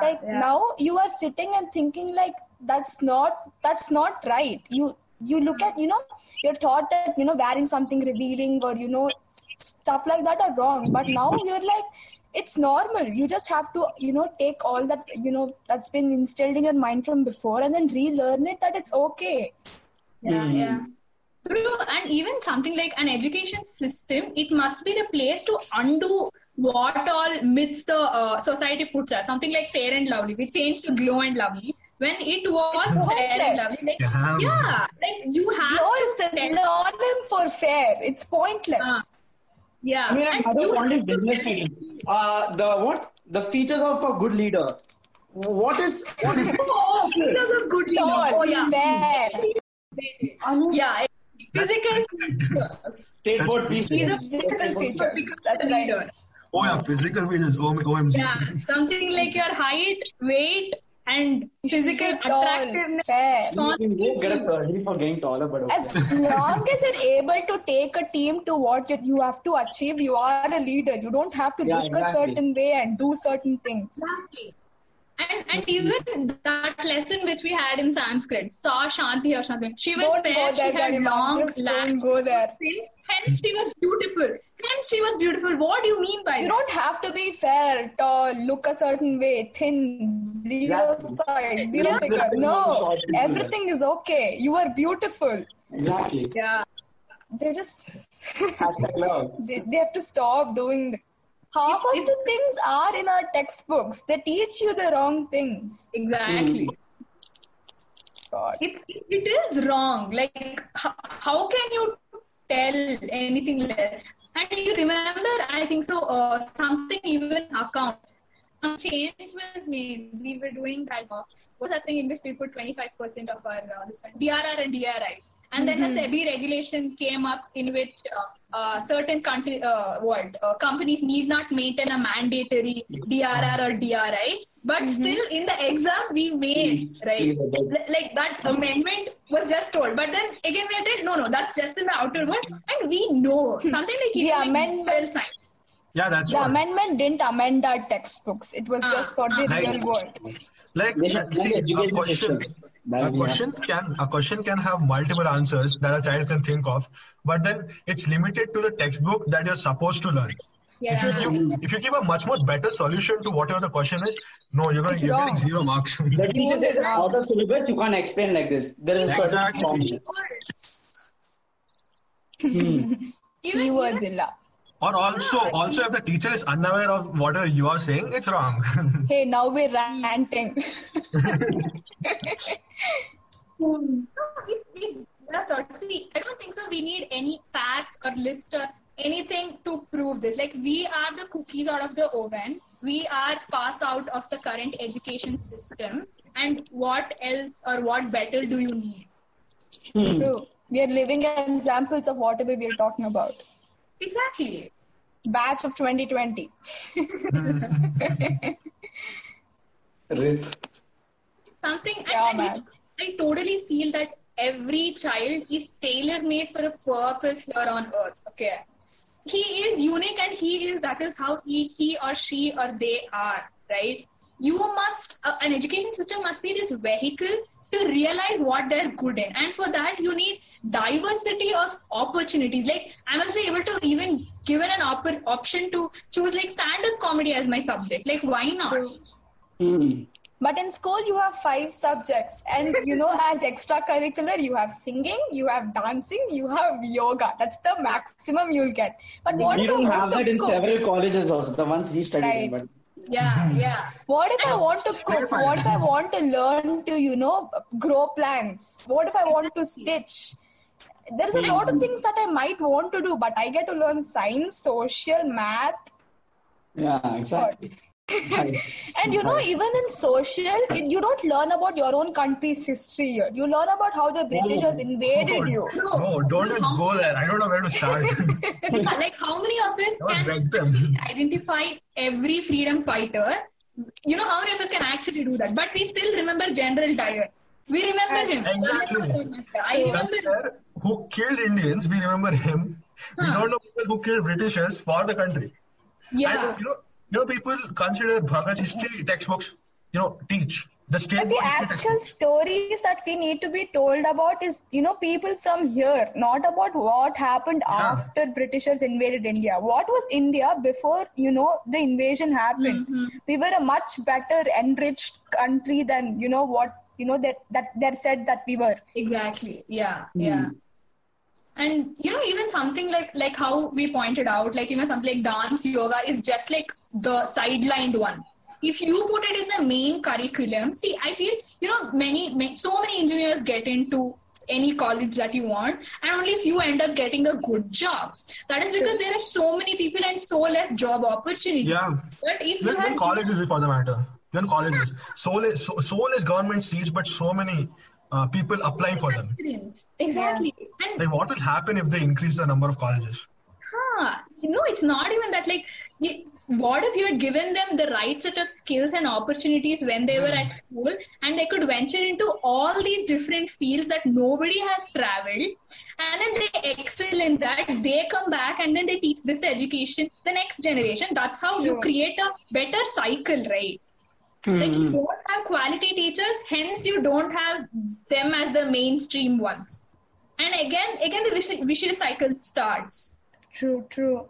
Like yeah. now, you are sitting and thinking like that's not that's not right. You you look at you know you're taught that you know wearing something revealing or you know stuff like that are wrong, but now you're like it's normal you just have to you know take all that you know that's been instilled in your mind from before and then relearn it that it's okay Yeah, Hmm. yeah. True, and even something like an education system, it must be the place to undo what all myths the uh, society puts us. Something like fair and lovely, we changed to glow and lovely when it was fair and lovely. Like, Yeah. yeah, like you have glow to is tell- synonym for fair it's pointless Ah. yeah. I mean, and another you point have is to business tell- freedom. Uh, the what? The features of a good leader. What is what is? Oh, features of good leader. Oh, yeah. fair I mean, Yeah, physical features. state board He's features. a physical features that's right leader. Oh yeah, physical features. O- OMG. Yeah, something like your height, weight, and physical tall attractiveness. fair You can get a surgery for getting taller, but okay. as long as you're able to take a team to what you, you have to achieve you are a leader you don't have to Yeah, look a certain way and do certain things Exactly. And and even that lesson which we had in Sanskrit, saw Shanti or something. She was don't fair. she had Garima. long just black don't go there Hence she was beautiful. Hence she was beautiful. What do you mean by You that? don't have to be fair, tall, look a certain way, thin, zero Exactly. size, zero Yeah. figure. No, everything is okay. You are beautiful. Exactly. Yeah. They just they, they have to stop doing that. Half of the things are in our textbooks. They teach you the wrong things. Exactly. God. It's it is wrong. Like how, how can you tell anything less? And you remember, I think so. Uh, something even account. Some change was made. We were doing that. Uh, what's that thing in which we put twenty five percent of our uh, this one DRR and DRI. And then a SEBI regulation came up in which uh, uh, certain country, uh, what uh, companies need not maintain a mandatory DRR or DRI, but still in the exam we made right, L- like that amendment was just told. But then again we said no, no, that's just in the outer world, and we know something like The even like amendment- well. Yeah, that's The what. amendment didn't amend our textbooks. It was Ah, just for the ah. real world. Like, They should see, make a question, system. That a would be question can a question can have multiple answers that a child can think of, but then it's limited to the textbook that you're supposed to learn. Yeah. If you give if you give a much more better solution to whatever the question is, no, you're gonna It's you're getting zero marks. The teacher says out of syllabus, you can't explain like this. There is a certain Exactly. form. Even, Keywords hmm. even, illa. Or also also if the teacher is unaware of whatever you are saying, it's wrong. Hey, now we're ranting. it, it, that's not. See, I don't think so. We need any facts or list or anything to prove this. Like we are the cookies out of the oven. We are pass out of the current education system. And what else or what better do you need? True. We are living examples of whatever we are talking about. Exactly. Batch of 2020. Rip. Something. Yeah, and man. I totally feel that every child is tailor made for a purpose here on earth. Okay. He is unique and he is, that is how he, he or she or they are, right? You must, uh, an education system must be this vehicle to realize what they're good in. And for that, you need diversity of opportunities. Like, I must be able to even given an op- option to choose like stand-up comedy as my subject. Like, why not? Hmm. But in school, you have five subjects, and you know, as extracurricular, you have singing, you have dancing, you have yoga. That's the maximum you'll get. But what We don't have that in cook? several colleges also, the ones we studied in. Right. But Yeah, yeah. What if I want to cook? What if I want to learn to, you know, grow plants? What if I want to stitch? There's a lot of things that I might want to do, but I get to learn science, social, math, yeah, exactly. and you know, even in social, it- you don't learn about your own country's history here. You learn about how the British Britishers invaded Oh, you. No, don't even go there. I don't know where to start. Like how many of us can identify every freedom fighter? You know how many of us can actually do that? But we still remember General Dyer. We remember him. Exactly. I remember him. Dyer, who killed Indians, we remember him. We don't know people who killed Britishers for the country. Yeah. And, you know, you know, people consider Bhagat's history textbooks, you know, teach. The state But the actual textbooks. stories that we need to be told about is, you know, people from here, not about what happened Yeah. after Britishers invaded India. What was India before, you know, the invasion happened? Mm-hmm. We were a much better enriched country than, you know, what, you know, that, that they're said that we were. Exactly. Yeah. Hmm. Yeah. And you know, even something like like how we pointed out, like even something like dance yoga is just like the sidelined one. If you put it in the main curriculum, see, I feel you know many, many so many engineers get into any college that you want, and only if you end up getting a good job. That is because there are so many people and so less job opportunities. Yeah. But if you Even had colleges, for the matter. Even colleges. So less, so, so less government seats, but so many uh, people applying for them. exactly, and Like, what will happen if they increase the number of colleges? Huh. No, it's not even that. Like, you, what if you had given them the right set of skills and opportunities when they were at school and they could venture into all these different fields that nobody has traveled and then they excel in that they come back and then they teach this education the next generation that's how you create a better cycle right like you don't have quality teachers hence you don't have them as the mainstream ones and again again the vicious, vicious cycle starts True, true.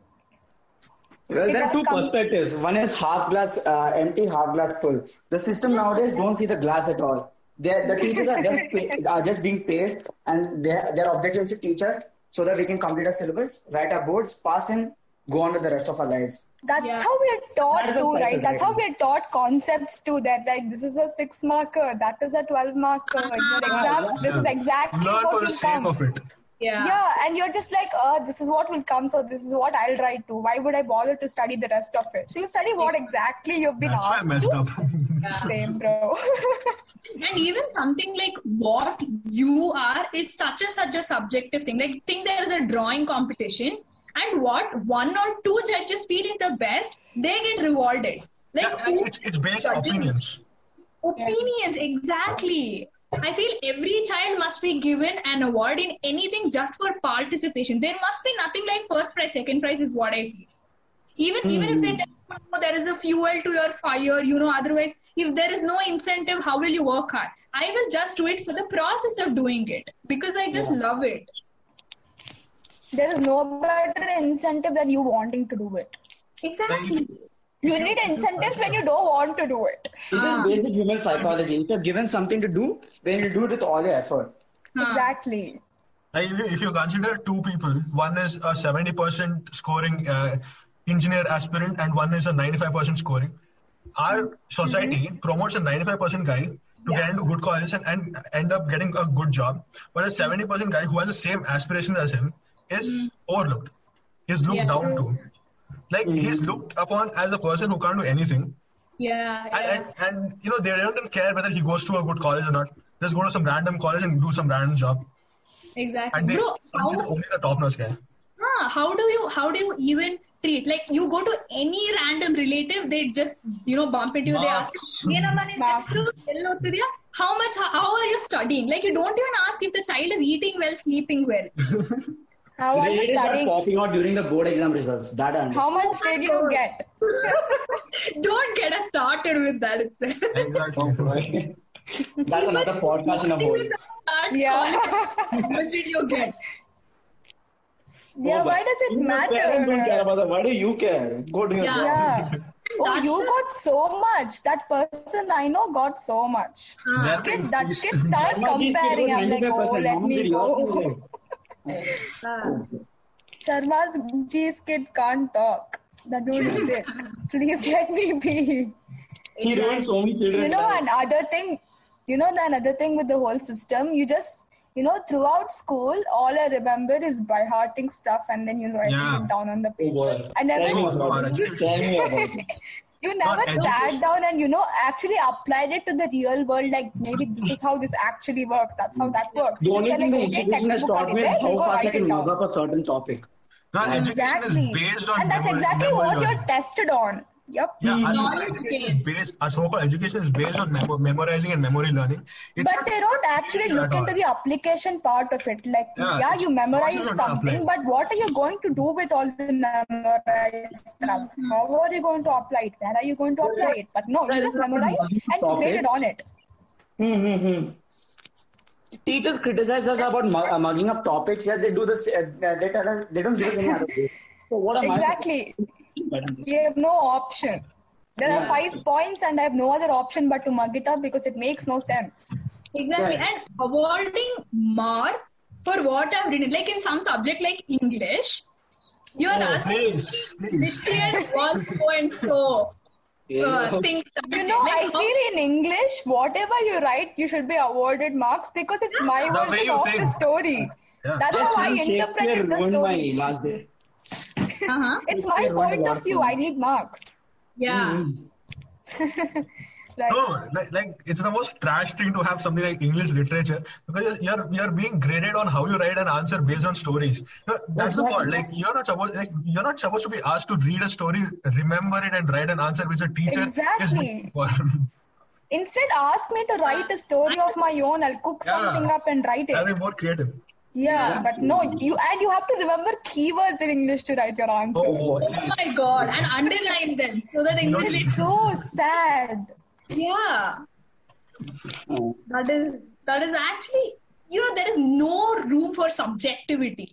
Well, It there are two come- perspectives. One is half glass uh, empty, half glass full. The system nowadays don't see the glass at all. They're, the teachers are just pay, are just being paid, and their their objective is to teach us so that we can complete our syllabus, write our boards, pass, and go on with the rest of our lives. That's Yeah. how we are taught That is a to, right? That's how we are taught concepts too. That like this is a six marker, that is a twelve marker. In your exams, this is exactly Learn what for the will sake come. of it. yeah Yeah, and you're just like, uh, this is what will come, so this is what I'll write to. Why would I bother to study the rest of it? So you study what exactly you've been That's asked messed to. up. Same, bro. and even something like what you are is such a such a subjective thing like think there is a drawing competition and what? One or two judges feel is the best they get rewarded. Like Yeah, who- it's, it's based on judging- opinions. opinions exactly. I feel every child must be given an award in anything just for participation. There must be nothing like first prize second prize is what i feel. Even even if they hmm. don't know oh, there is a fuel to your fire you know otherwise if there is no incentive how will you work hard? I will just do it for the process of doing it because i just love it there is no better incentive than you wanting to do it. exactly You need incentives when you don't want to do it. This is ah. basic human psychology. If you're given something to do, then you do it with all your effort. Ah. Exactly. If, you, if you consider two people, one is a 70% scoring uh, engineer aspirant and one is a 95% scoring. Our society mm-hmm. promotes a 95% guy to get into good college and, and end up getting a good job. But a 70% guy who has the same aspirations as him is hmm. overlooked. He's looked yeah, down true. to. Like mm. he's looked upon as a person who can't do anything. Yeah. And, yeah. and, and you know they don't care whether he goes to a good college or not. Just go to some random college and do some random job. Exactly. And they Bro, how, only the top notch guy. Huh, how do you how do you even treat like you go to any random relative they just you know bump into you they ask how much how are you studying like you don't even ask if the child is eating well sleeping well How are you studying? popping out during the board exam results. That I. How much did you get? don't get us started with that itself Exactly. That's another podcast in a whole. Yeah. how much did you get yeah, oh, why does it Your parents don't care matter? about that. Why do you care? Go to your Yeah. job. Yeah. Oh, you got so much. That person I know got so much. Their Kid, parents- that kid start How much these kids comparing. I'm like, oh, let me go. Oh, ah. get? Sharma's G's kid can't talk. That dude is sick. Please let me be. He ruined so many children. You know, another thing, you know, the another thing with the whole system, you just, you know, throughout school, all I remember is by hearting stuff and then you writing Yeah. it down on the Oh, paper. boy. I never, Tell me about it. Tell me about it. you never education. sat down and you know actually applied it to the real world. Like maybe this is how this actually works. That's how that works. The You only just thing were the like, education has taught me is how fast I can it up a certain topic. Now, Exactly. education is based on And that's exactly what you're tested on. Yep. Yeah, I mean, education is based. based. A so-called education is based on memo- memorizing and memory learning. It's but they don't actually look into the application part of it. Like, Yeah, yeah, you memorize something, but what are you going to do with all the memorized stuff? How are you going to apply it? Where are you going to apply it? But no, you just memorize and grade it on it. Mm-hmm. Teachers criticize us about mu- uh, mugging up topics. Yeah, they do this. Uh, they, tell us, they don't give us any other way. So what am Exactly. I? We have no option. There are five points, and I have no other option but to mug it up because it makes no sense. Exactly. Right. And awarding mark for what I've written, like in some subject like English, you are Oh, asking please, please. Christian one so and so uh, things. You know, like I how- feel in English, whatever you write, you should be awarded marks because it's my version of think. the story. Yeah. That's Just how I when interpreted the ruined my stories. last day. Uh-huh. It's my point of view. I need marks. Yeah. Mm-hmm. Like, No, like, like it's the most trash thing to have something like English literature because you're you're being graded on how you write an answer based on stories. You know, that's the point. Like you're not supposed like you're not supposed to be asked to read a story, remember it, and write an answer which a teacher Exactly. is. Instead, ask me to write a story of my own. I'll cook Yeah. something up and write it. I'll be more creative. Yeah, but no, you and you have to remember keywords in English to write your answer. Oh, Oh my god. And underline them so that English is so sad. Yeah. Oh. That is that is actually you know there is no room for subjectivity.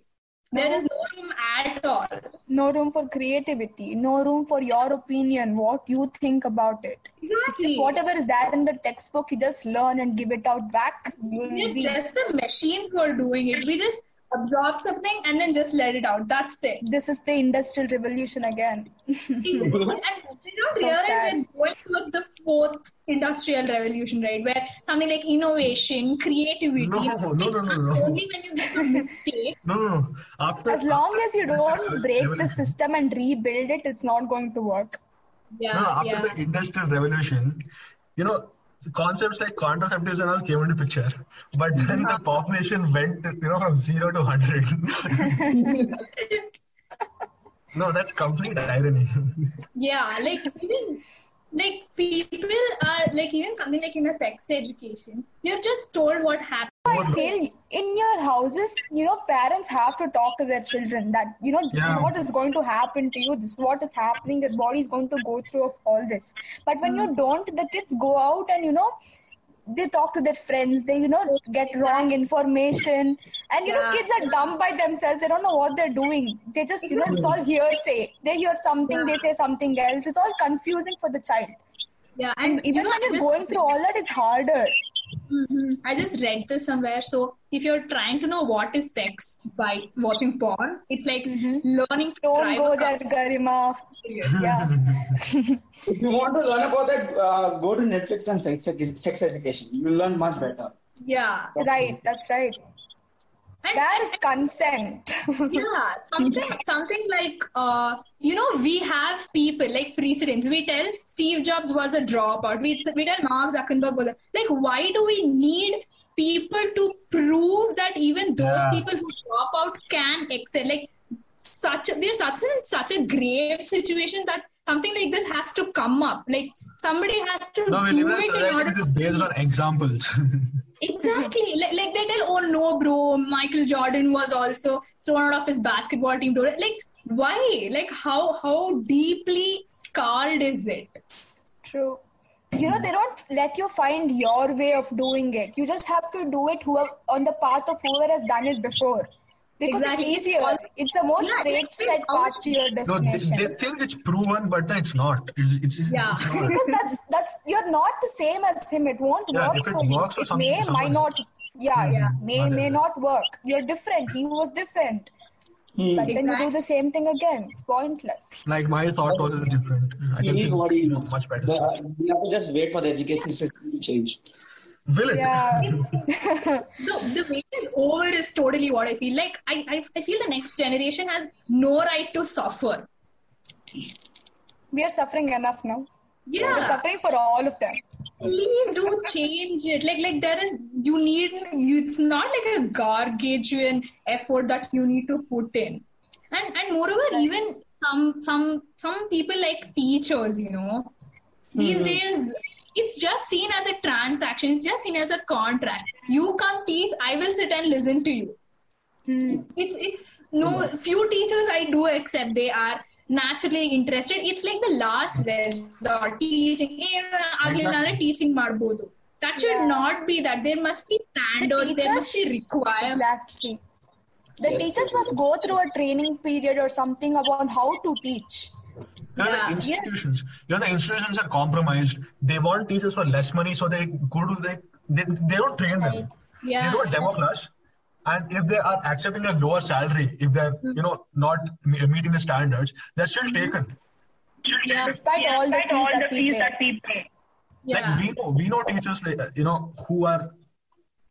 There is no room at all. No room for creativity. No room for your opinion, what you think about it. Exactly. Whatever is there in the textbook, you just learn and give it out back. We're just the machines who are doing it. We just absorb something and then just let it out. That's it. this is the industrial revolution again. Exactly. and they don't realize sad. we're going towards the fourth industrial revolution, right? Where something like innovation, creativity, No, it's no, no, no, no. only when you make a mistake. No, no, no. After As long as you don't break the system and rebuild it, it's not going to work. Yeah, No, after yeah. the industrial revolution, you know, concepts like contraceptives and all came into picture, but then the uh-huh. population went, you know, from zero to hundred. no, that's complete irony. yeah like even like people are like even something like in a sex education you're just told what happened I feel in your houses, you know, parents have to talk to their children that, you know, this Yeah. is what is going to happen to you, this is what is happening, your body is going to go through of all this. But when hmm. you don't, the kids go out and, you know, they talk to their friends, they, you know, get wrong information. And, you know, kids are dumb by themselves. They don't know what they're doing. They just, you know, it's all hearsay. They hear something, they say something else. It's all confusing for the child. yeah and Even you know, when you're this- going through all that, it's harder. Mhm. I just read this somewhere. So if you're trying to know what is sex by watching porn, it's like learning to Don't go there, Garima. Yeah. If you want to learn about that, uh, go to Netflix and sex, sex education. You'll learn much better. Yeah, Right, that's right. and That is consent. yeah, something something like uh, you know we have people like precedents. We tell Steve Jobs was a dropout. We we tell Mark Zuckerberg was a, like why do we need people to prove that even those Yeah. people who drop out can excel? Like such a, we're such in such a grave situation that something like this has to come up. Like somebody has to No, do live in a it in society order which is based on examples. Exactly. like, like they tell, oh no, bro, Michael Jordan was also thrown out of his basketball team. Like, why? Like, how how deeply scarred is it? True. You know, they don't let you find your way of doing it. You just have to do it whoever, on the path of whoever has done it before. Because Exactly. it's easier. It's a more Yeah, straight it's straight all- path to your destination. no, they, destination. they think it's proven, but then it's not. It's, it's, it's, Yeah. it's not. because that's that's you're not the same as him. It won't Yeah, work if it for you. works for It may, might not. else. Yeah, Yeah. may Not may everyone. not work. You're different. He was different. Hmm. But then you do the same thing again. It's pointless. Like my thought process is different. I He can is think what you know, much better. The- we have to just wait for the education system to change. Will it? Yeah. The, the wait is over is totally what I feel. Like, I, I, I feel the next generation has no right to suffer. we are suffering enough now. We're Yeah. suffering for all of them. please do change it like like there is you need you, it's not like a gargantuan effort that you need to put in and and moreover even some some some people like teachers you know these hmm. days it's just seen as a transaction. It's just seen as a contract. You come teach. I will sit and listen to you. Hmm. it's it's no few teachers i do accept. They are naturally interested. It's like the last resort. Teaching. Eh, teaching marbodo. that should yeah. not be that. There must be standards. The there must be required. exactly. The yes. teachers must go through a training period or something about how to teach. You know, Yeah, the institutions, you know, the institutions are compromised. They want teachers for less money, so they go to the, they, they don't train them. yeah They do a demo class, and if they are accepting a lower salary, if they're, Mm. you know, not meeting the standards, they're still taken. yeah Despite all the fees that we pay. that we pay. yeah Like we know, we know teachers, like, uh, you know, who are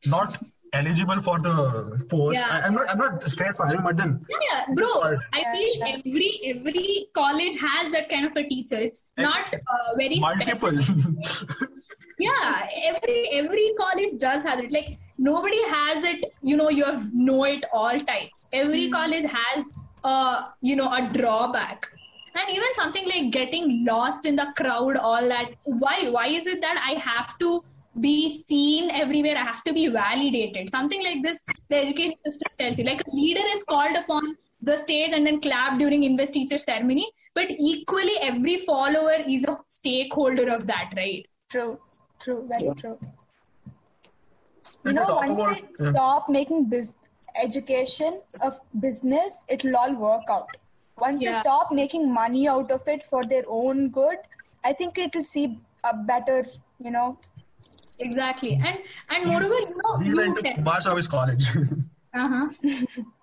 not eligible for the post. Yeah. I, I'm not, I'm not straight for but then Yeah, yeah, bro. I feel every every college has that kind of a teacher. It's not uh, very multiple. Yeah, every every college does have it. Like nobody has it. You know, you have know it all types. Every college has uh you know a drawback. And even something like getting lost in the crowd, all that. Why? Why is it that I have to be seen everywhere? I have to be validated. Something like this, the education system tells you. Like a leader is called upon the stage and then clapped during investiture ceremony, but equally every follower is a stakeholder of that, right? True, true, very Yeah. true. You know, once about- they yeah. stop making bus- education of business, it'll all work out. Once they stop making money out of it for their own good, I think it'll see a better, you know. Exactly. And and moreover, you know, we you went to te- Kumar Service College. uh-huh.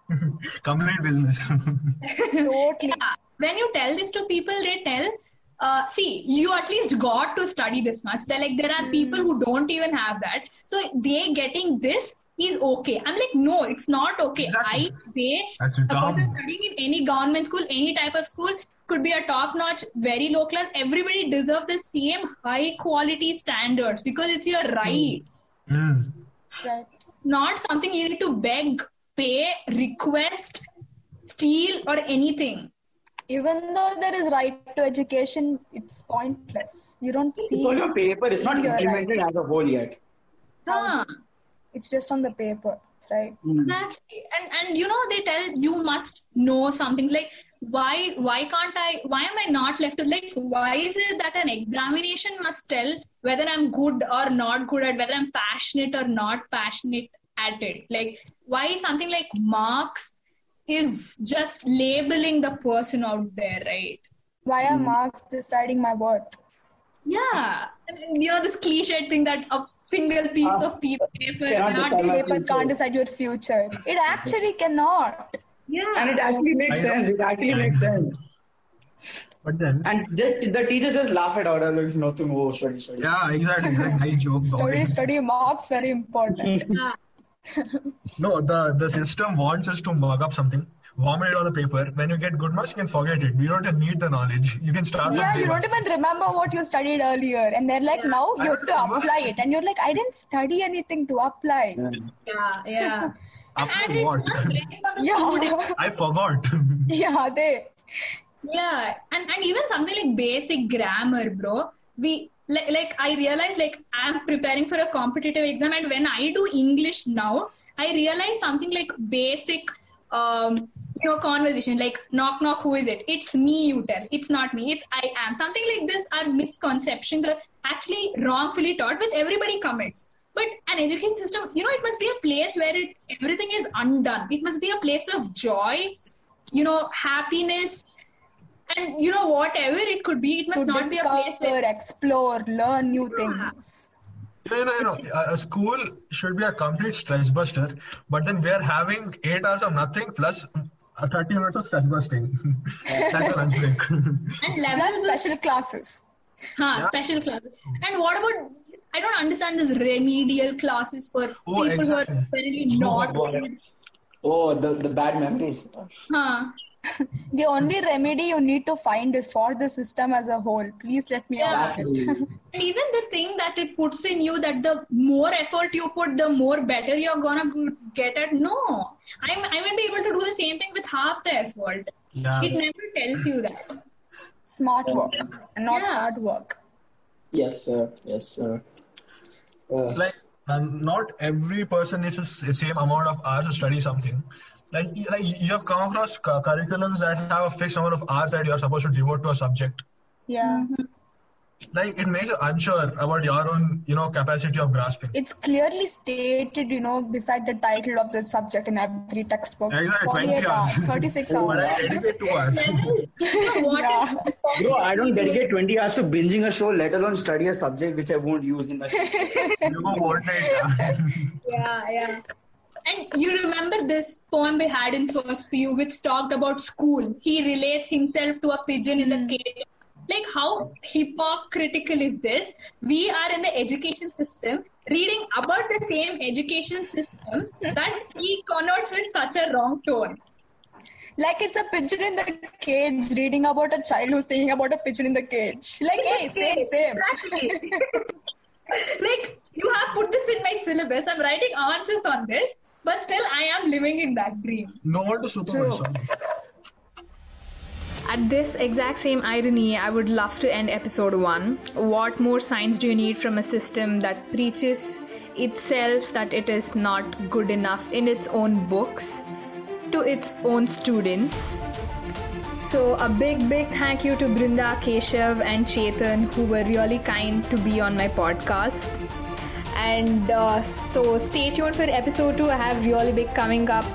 Complete business. Totally. Yeah. When you tell this to people, they tell, uh, see, you at least got to study this much. They're like, there are people who don't even have that. So they getting this is okay. I'm like, no, it's not okay. Exactly. I, they, That's a dumb. person studying in any government school, any type of school, could be a top notch, very low class. Everybody deserve the same high quality standards because it's your right, Mm. Right. not something you need to beg, pay, request, steal, or anything. Even though there is right to education, it's pointless. You don't see. only on your paper. It's not You're right. implemented as a whole yet. Huh. It's just on the paper, right? Exactly. And and you know they tell you must know something like why why can't I why am I not left to like why is it that an examination must tell whether I'm good or not good at whether I'm passionate or not passionate at it? Like why something like marks is just labeling the person out there, right? Why are hmm. marks deciding my worth? Yeah. And, you know this cliched thing that a single piece ah. of paper Cannot cannot decide Paper can't decide your future. It actually cannot. Yeah. And it actually makes Kind of. sense. It actually makes sense. But then, And just, the teachers just laugh at out. Like, it's nothing. Oh, study, study. yeah, exactly. It's like nice joke. Study, study, marks very important. No, the, the system wants us to mug up something, vomit it on the paper. When you get good marks, you can forget it. You don't even need the knowledge. You can start yeah, from you don't even remember what you studied earlier, and they're like, Yeah. now you I have to remember. apply it, and you're like, I didn't study anything to apply. Yeah, yeah. and, After what? not blaming on the student. Yeah, I forgot. yeah, they. Yeah, and, and even something like basic grammar, bro. We like like I realize like I'm preparing for a competitive exam, and when I do English now, I realize something like basic, um, you know, conversation like knock knock. Who is it? It's me. You tell. It's not me. It's I am. Something like this are misconceptions are actually wrongfully taught, which everybody commits. But an education system, you know, it must be a place where it everything is undone. It must be a place of joy, you know, happiness, and you know whatever it could be. It must To not be a place discover, where explore, learn new things. You know, you know, a a school should be a complete stress buster, but then we are having eight hours of nothing plus uh, 30 minutes of stress busting. That's a lunch break. and Plus levels of special classes. Huh, Yeah. special classes. And what about? I don't understand this remedial classes for Oh, people who are exactly. apparently not. Oh, the, the bad memories. Huh. The only remedy you need to find is for the system as a whole. Please let me Yeah. out. And even the thing that it puts in you that the more effort you put, the more better you're gonna get at. No, I'm I won't be able to do the same thing with half the effort. Yeah. It never tells you that. Smart work and not Yeah. hard work. Yes, sir. Yes, sir. Uh, like uh, not every person needs the same amount of hours to study something like, like you have come across cu- curriculums that have a fixed amount of hours that you are supposed to devote to a subject Yeah. like it makes you unsure about your own you know capacity of grasping It's clearly stated, you know, beside the title of the subject in every textbook. Exactly, 48 20 hours. hours, 36 hours. i dedicate two hours Levels, you know, what Yeah. if- bro, I don't dedicate 20 hours to binging a show, let alone study a subject which I won't use in the you go moderate yeah, yeah. And you remember this poem we had in first PU, which talked about school. He relates himself to a pigeon in the hmm. cage. Like, how hypocritical is this? We are in the education system reading about the same education system that he connotes with such a wrong tone. Like it's a pigeon in the cage reading about a child who's thinking about a pigeon in the cage. Like, hey, same, same. Exactly. like, you have put this in my syllabus. I'm writing answers on this, but still, I am living in that dream. no one to supervise on. At this exact same irony, I would love to end episode 1. What more science do you need from a system that preaches itself that it is not good enough in its own books to its own students? So, a big, big thank you to Brinda, Keshav, and Chetan who were really kind to be on my podcast. And uh, so, stay tuned for episode 2. I have really big coming up.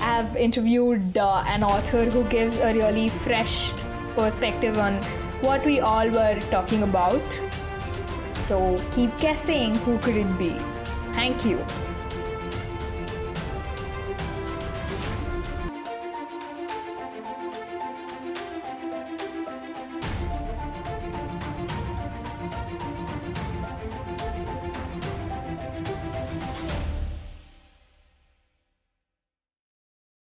I have interviewed uh, an author who gives a really fresh perspective on what we all were talking about. So keep guessing who could it be. Thank you.